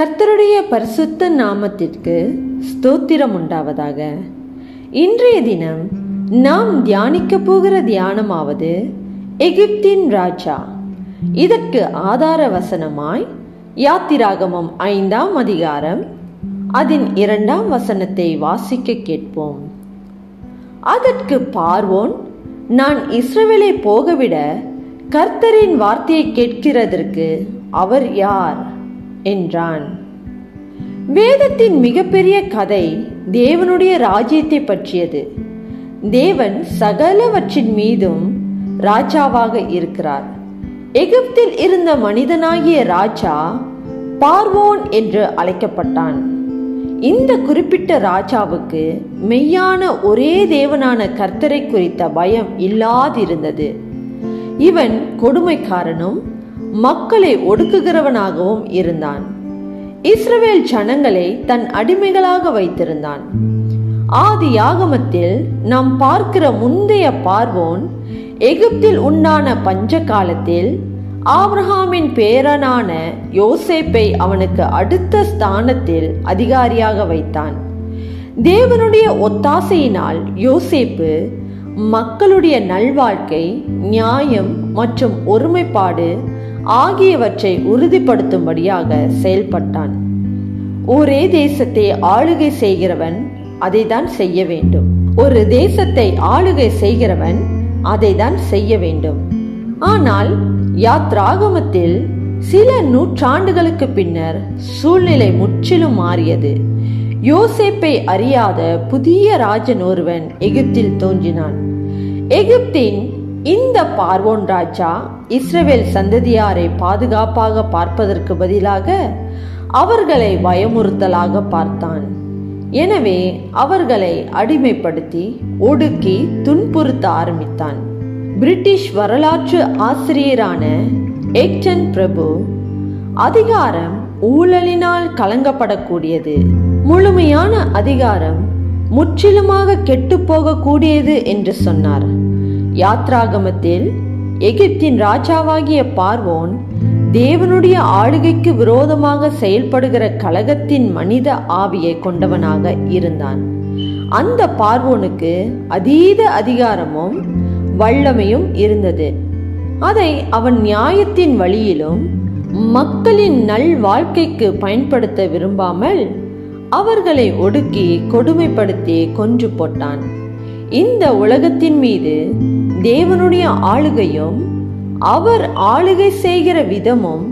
கர்த்தருடைய பரிசுத்த நாமத்திற்கு ஸ்தோத்திரம் உண்டாவதாக. இன்றைய தினம் நாம் தியானிக்க போகிற தியானமாவது எகிப்தின் ராஜா. இதற்கு ஆதார வசனமாய் யாத்திராகமம் ஐந்தாம் அதிகாரம் அதன் இரண்டாம் வசனத்தை வாசிக்க கேட்போம். அதற்கு பார்வோன் நான் இஸ்ரவேலை போகவிட கர்த்தரின் வார்த்தையை கேட்கிறதற்கு அவர் யார்? என்றான். வேதத்தின் மிகப்பெரிய கதை தேவனுடைய ராஜ்யத்தை பற்றியது. தேவன் சகலவற்றின் மீதும் ராஜாவாக இருக்கிறார். எகிப்தில் இருந்த மனிதனாகிய ராஜா பார்வோன் என்று அழைக்கப்பட்டான். இந்த குறிப்பிட்ட ராஜாவுக்கு மெய்யான ஒரே தேவனான கர்த்தரை குறித்த பயம் இல்லாதிருந்தது. இவன் கொடுமைக்காரனும் மக்களை ஒடுக்குகிறவனாகவும் இருந்தான். இஸ்ரவேல் ஜனங்களை தன் அடிமைகளாக வைத்திருந்தான். ஆதி யாகமத்தில் நாம் பார்க்கிற முந்தைய பார்வோன் எகிப்தில் உண்டான பஞ்ச காலத்தில் ஆப்ரஹாமின் பேரனான யோசேப்பை அவனுக்கு அடுத்த ஸ்தானத்தில் அதிகாரியாக வைத்தான். தேவனுடைய ஒத்தாசையினால் யோசேப்பு மக்களுடைய நல்வாழ்க்கை நியாயம் மற்றும் ஒருமைப்பாடு ஆகியவற்றை உறுதிப்படுத்தும்படியாக செயல்பட்டான். ஒரே தேசத்தை ஆளுகை செய்கிறவன் அதை தான் செய்ய வேண்டும். ஒரு தேசத்தை ஆளுகை செய்கிறவன் அதை தான் செய்ய வேண்டும். ஆனால் யாத்ராகமத்தில் சில நூற்றாண்டுகளுக்கு பின்னர் சூழ்நிலை முற்றிலும் மாறியது. யோசேப்பை அறியாத புதிய ராஜன் ஒருவன் எகிப்தில் தோன்றினான். எகிப்தின் இந்த பார்வோன் ராஜா இஸ்ரவேல் சந்ததியாரை பாதுகாப்பாக பார்ப்பதற்கு பதிலாக அவர்களை பயமுறுத்தலாக பார்த்தான். எனவே அவர்களை அடிமைப்படுத்தி ஒடுக்கி துன்புறுத்த ஆரம்பித்தான். பிரிட்டிஷ் வரலாற்று ஆசிரியரான எக்டன் பிரபு அதிகாரம் ஊழலினால் கலங்கப்படக்கூடியது. முழுமையான அதிகாரம் முற்றிலுமாக கெட்டு போகக்கூடியது என்று சொன்னார். யாத்ராகமத்தில் எகிப்தின் ராஜாவாகிய பார்வோன் தேவனுடைய ஆளுகைக்கு விரோதமாக செயல்படுகிற கழகத்தின் மனித ஆவியை கொண்டவனாக இருந்தான். அந்த பார்வோனுக்கு அதீத அதிகாரமும் வல்லமையும் இருந்தது. அதை அவன் நியாயத்தின் வழியிலும் மக்களின் நல் வாழ்க்கைக்கு பயன்படுத்த விரும்பாமல் அவர்களை ஒடுக்கி கொடுமைப்படுத்தி கொன்று போட்டான். இந்த உலகத்தின் மீது தேவனுடைய ஆளுகையும் அவர் ஆளுகை செய்கிற விதமும்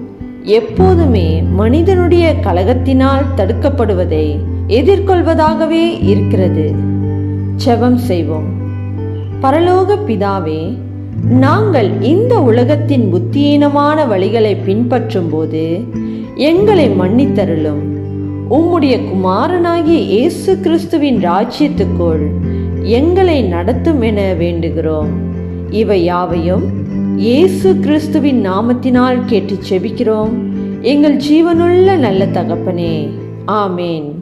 எப்போதுமே மனிதனுடைய கழகத்தினால் தடுக்கப்படுவதை எதிர்கொள்வதாகவே இருக்கிறது. செபம் செய்வோம். பரலோக பிதாவே நாங்கள் இந்த உலகத்தின் புத்தியீனமான வழிகளை பின்பற்றும் போது எங்களை மன்னித்தருளும். உம்முடைய குமாரனாகிய இயேசு கிறிஸ்துவின் ராஜ்யத்துக்குள் எங்களை நடத்தும் என வேண்டுகிறோம். இவை யாவையும் இயேசு கிறிஸ்துவின் நாமத்தினால் கேட்டு செபிக்கிறோம். எங்கள் ஜீவனுள்ள நல்ல தகப்பனே. ஆமேன்.